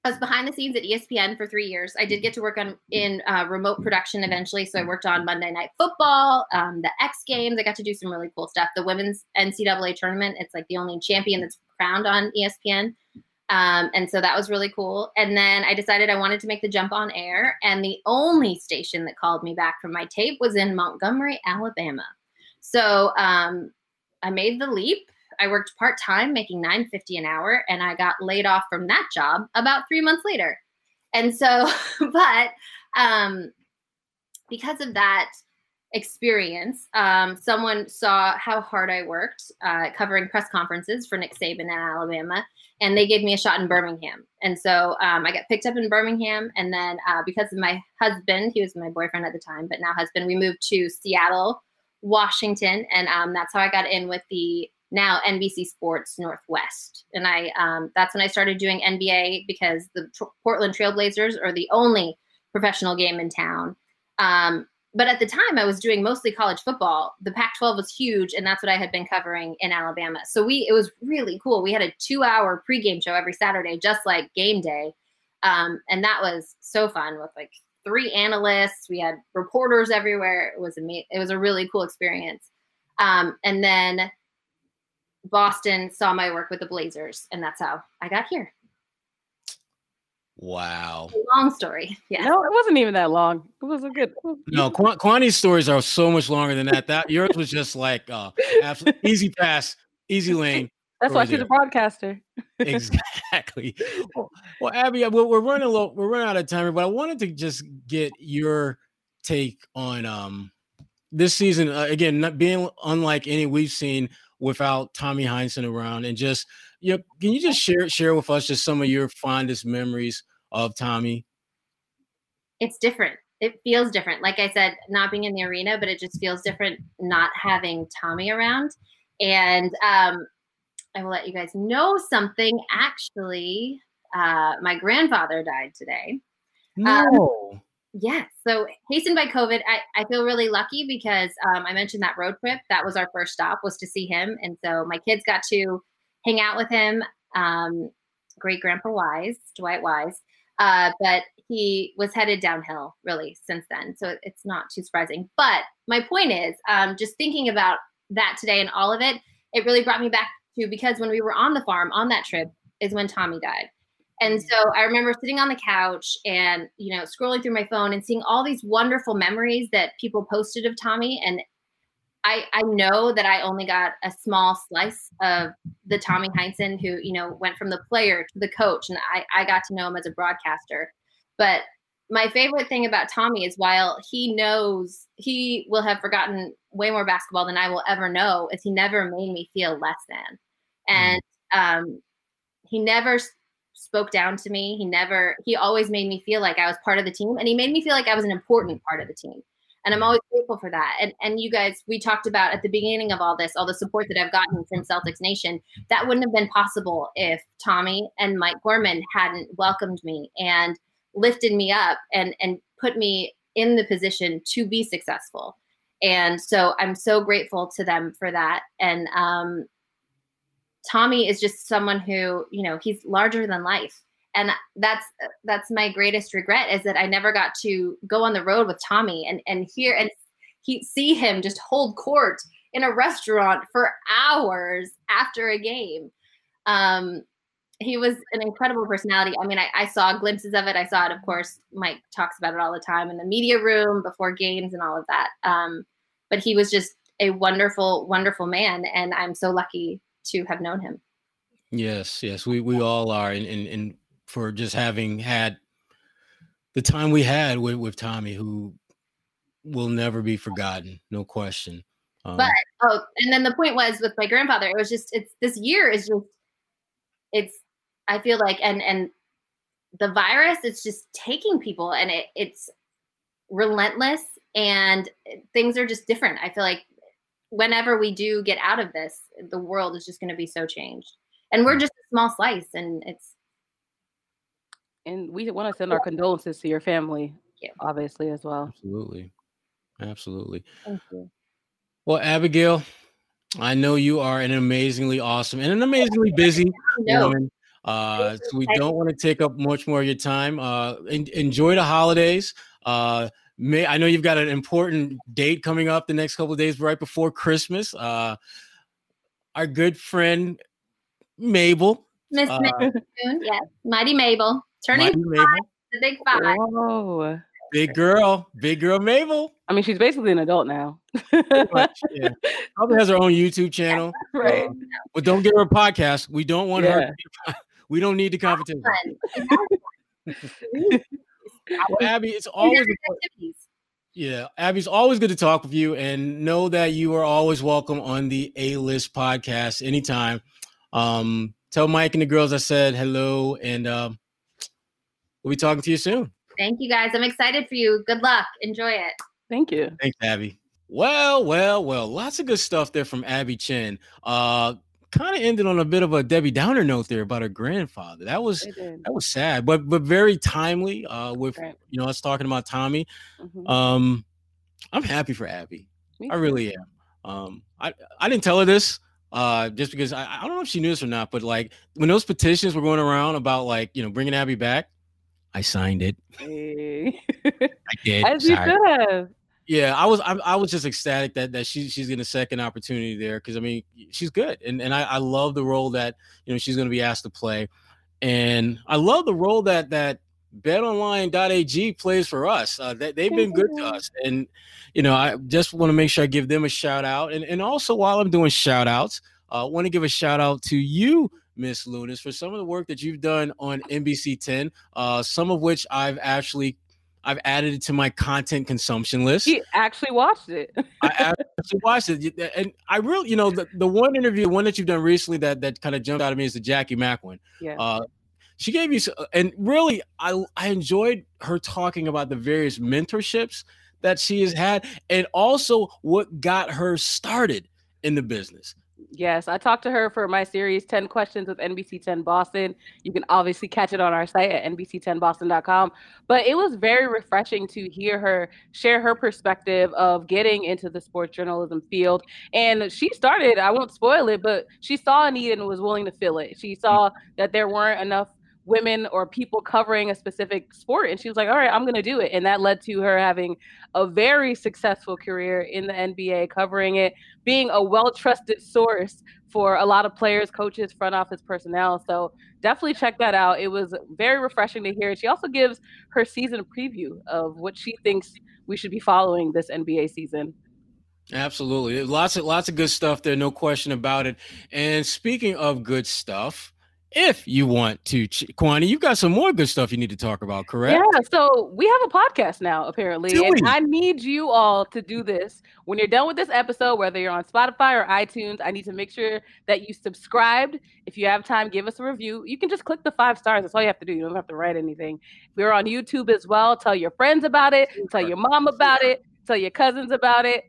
I was behind the scenes at ESPN for three years. I did get to work on in uh, remote production eventually. So I worked on Monday Night Football, um, the X Games. I got to do some really cool stuff. The women's NCAA tournament. It's like the only champion that's crowned on ESPN. Um, and so that was really cool. And then I decided I wanted to make the jump on air. And the only station that called me back from my tape was in Montgomery, Alabama. So um, I made the leap. I worked part time, making nine fifty an hour, and I got laid off from that job about three months later. And so, [laughs] but um, because of that experience, um, someone saw how hard I worked uh, covering press conferences for Nick Saban in Alabama, and they gave me a shot in Birmingham. And so um, I got picked up in Birmingham, and then uh, because of my husband, he was my boyfriend at the time, but now husband, we moved to Seattle Washington, and um, that's how I got in with the now NBC Sports Northwest. And I um, that's when I started doing NBA because the Portland Trailblazers are the only professional game in town. Um, but at the time, I was doing mostly college football. The Pac-12 was huge, and that's what I had been covering in Alabama. So we it was really cool. We had a two-hour pregame show every Saturday, just like game day, um, and that was so fun with like three analysts. We had reporters everywhere. It was amazing. It was a really cool experience. Um, and then Boston saw my work with the Blazers, and that's how I got here. Wow. long story. Yeah. No, it wasn't even that long. It was a good. No, Qu- Kwani's stories are so much longer than that. That yours was just like uh, absolute easy pass, easy lane. That's why she's a broadcaster. [laughs] exactly. Well, well, Abby, we're, we're running low. We're running out of time, but I wanted to just get your take on um this season. Uh, again, not being unlike any we've seen without Tommy Heinsohn around, and just you know, can you just share share with us just some of your fondest memories of Tommy? It's different. It feels different. Like I said, not being in the arena, but it just feels different not having Tommy around. And um, I will let you guys know something. Actually, uh, my grandfather died today. Um, no. Um, yes. So hastened by COVID. I, I feel really lucky because um, I mentioned that road trip. That was our first stop was to see him. And so my kids got to hang out with him. Um, great grandpa Wise, Dwight Wise. Uh, but he was headed downhill really since then. So it's not too surprising. But my point is, um, just thinking about that today and all of it, it really brought me back to because when we were on the farm on that trip is when Tommy died. And so I remember sitting on the couch and, you know, scrolling through my phone and seeing all these wonderful memories that people posted of Tommy. And I, I know that I only got a small slice of the Tommy Heinsohn who, you know, went from the player to the coach. And I, I got to know him as a broadcaster. But my favorite thing about Tommy is while he knows he will have forgotten way more basketball than I will ever know, is he never made me feel less than. And um, he never spoke down to me. He never, he always made me feel like I was part of the team and he made me feel like I was an important part of the team. And I'm always grateful for that. And and you guys, we talked about at the beginning of all this, all the support that I've gotten from Celtics Nation. That wouldn't have been possible if Tommy and Mike Gorman hadn't welcomed me and lifted me up and and put me in the position to be successful. And so I'm so grateful to them for that. And um, Tommy is just someone who, you know, he's larger than life. And that's that's my greatest regret is that I never got to go on the road with Tommy and and hear and he see him just hold court in a restaurant for hours after a game. Um, he was an incredible personality. I mean, I, I, saw glimpses of it. I saw it, of course. Mike talks about it all the time in the media room before games and all of that. Um, but he was just a wonderful, wonderful man, and I'm so lucky to have known him. Yes, yes, we we all are, and and, and for just having had the time we had with with Tommy, who will never be forgotten, no question. Um, but oh, and then the point was with my grandfather, it was just it's this year is just it's I feel like and and the virus it's just taking people and it, it's relentless and things are just different. I feel like whenever we do get out of this, the world is just going to be so changed. And we're mm. just a small slice, and it's. And we want to send our condolences to your family, obviously, as well. Absolutely. Absolutely. Thank you. Well, Abigail, I know you are an amazingly awesome and an amazingly [laughs] busy woman. Uh, so we don't want to take up much more of your time. Uh, en- enjoy the holidays. Uh, May I know you've got an important date coming up the next couple days, right before Christmas. Uh, our good friend Mabel, Miss uh, yes, Mighty Mabel, turning Mighty Mabel. Five, the big five. Whoa. Big girl, big girl Mabel. I mean, she's basically an adult now. much, yeah. [laughs] Probably has her own YouTube channel. [laughs] right. Uh, but don't give her a podcast. We don't want yeah. her. [laughs] we don't need the competition. Well, Abby, it's always yeah, Abby's always good to talk with you, and know that you are always welcome on the A List podcast anytime. Um, tell Mike and the girls I said hello, and um, we'll be talking to you soon. Thank you, guys. I'm excited for you. Good luck. Enjoy it. Thank you. Thanks, Abby. Well, well, well, lots of good stuff there from Abby Chin. Uh, kind of ended on a bit of a Debbie Downer note there about her grandfather. That was that was sad, but but very timely. Uh, with right. you know us talking about Tommy. Mm-hmm. Um, I'm happy for Abby. I really am. Um, I I didn't tell her this. Uh, just because I, I don't know if she knew this or not, but like when those petitions were going around about like you know bringing Abby back, I signed it. Hey. I did. [laughs] As you should have yeah, I was I, I, was just ecstatic that that she, she's getting a second opportunity there because I mean she's good and and I, I love the role that you know she's going to be asked to play, and I love the role that that BetOnline.ag plays for us. Uh, they, they've been good to us, and you know I just want to make sure I give them a shout out, and and also while I'm doing shout outs, I uh, want to give a shout out to you. Miss Lunis, for some of the work that you've done on NBC 10, uh, some of which I've actually I've added it to my content consumption list. He actually watched it. I actually watched it, and I really, you know, the, the one interview, one that you've done recently that that kind of jumped out at me is the Jackie Mack one. Yeah. Uh, she gave you, and really, I I enjoyed her talking about the various mentorships that she has had, and also what got her started in the business. Yes, I talked to her for my series 10 questions with NBC 10 Boston. You can obviously catch it on our site at nbc10boston.com. But it was very refreshing to hear her share her perspective of getting into the sports journalism field. And she started, I won't spoil it, but she saw a need and was willing to fill it. She saw that there weren't enough women or people covering a specific sport and she was like all right i'm going to do it. And that led to her having a very successful career in the nba covering it being a well trusted source for a lot of players coaches front office personnel. So definitely check that out. It was very refreshing to hear. She also gives her season preview of what she thinks we should be following this nba season. Absolutely. Lots of lots of good stuff there, no question about it. And speaking of good stuff, if you want to. Kwani, you've got some more good stuff you need to talk about, correct? Yeah. So we have a podcast now, apparently. Do and we? I need you all to do this. When you're done with this episode, whether you're on Spotify or iTunes, I need to make sure that you subscribed. If you have time, give us a review. You can just click the five stars. That's all you have to do. You don't have to write anything. We're on YouTube as well. Tell your friends about it. Tell your mom about it. Tell your cousins about it.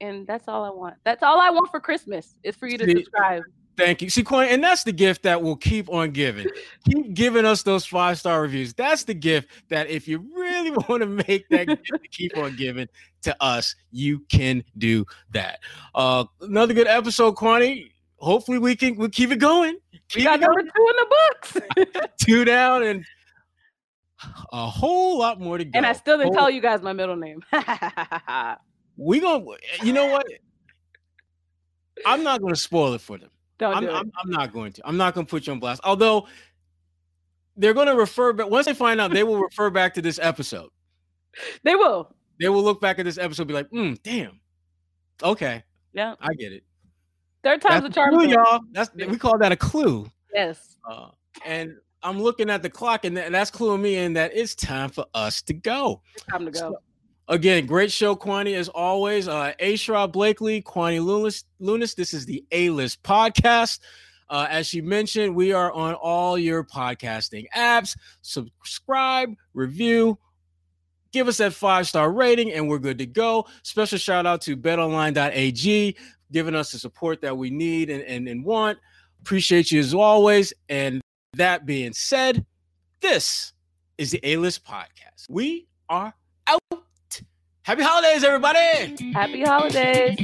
And that's all I want. That's all I want for Christmas is for you to subscribe. Thank you. See, Coin, and that's the gift that will keep on giving. keep giving us those five star reviews. That's the gift that if you really [laughs] want to make that gift to keep on giving to us, you can do that. Uh, another good episode, Kwani. Hopefully, we can we'll keep it going. Keep we got number two in the books. [laughs] two down and a whole lot more to go. And I still didn't whole... tell you guys my middle name. [laughs] we gonna, you know what? I'm not gonna spoil it for them. Don't I'm, do I'm, I'm, not going to. I'm not going to put you on blast. Although they're going to refer back once they find out, they will refer back to this episode. [laughs] They will. They will look back at this episode, be like, mm, "Damn, okay, yeah, I get it." Third time's a charm, clue, y'all. That's we call that a clue. Yes. Uh, and I'm looking at the clock, and that's cluing me in that it's time for us to go. It's time to go. So, Again, great show, Kwani, as always. Uh, A. Sherrod Blakely, Kwani Lunis, Lunis. This is the A List podcast. Uh, as she mentioned, we are on all your podcasting apps. Subscribe, review, give us that five star rating, and we're good to go. Special shout out to betonline.ag, giving us the support that we need and, and, and want. Appreciate you as always. And that being said, this is the A List podcast. We are out. Happy holidays, everybody. Happy holidays.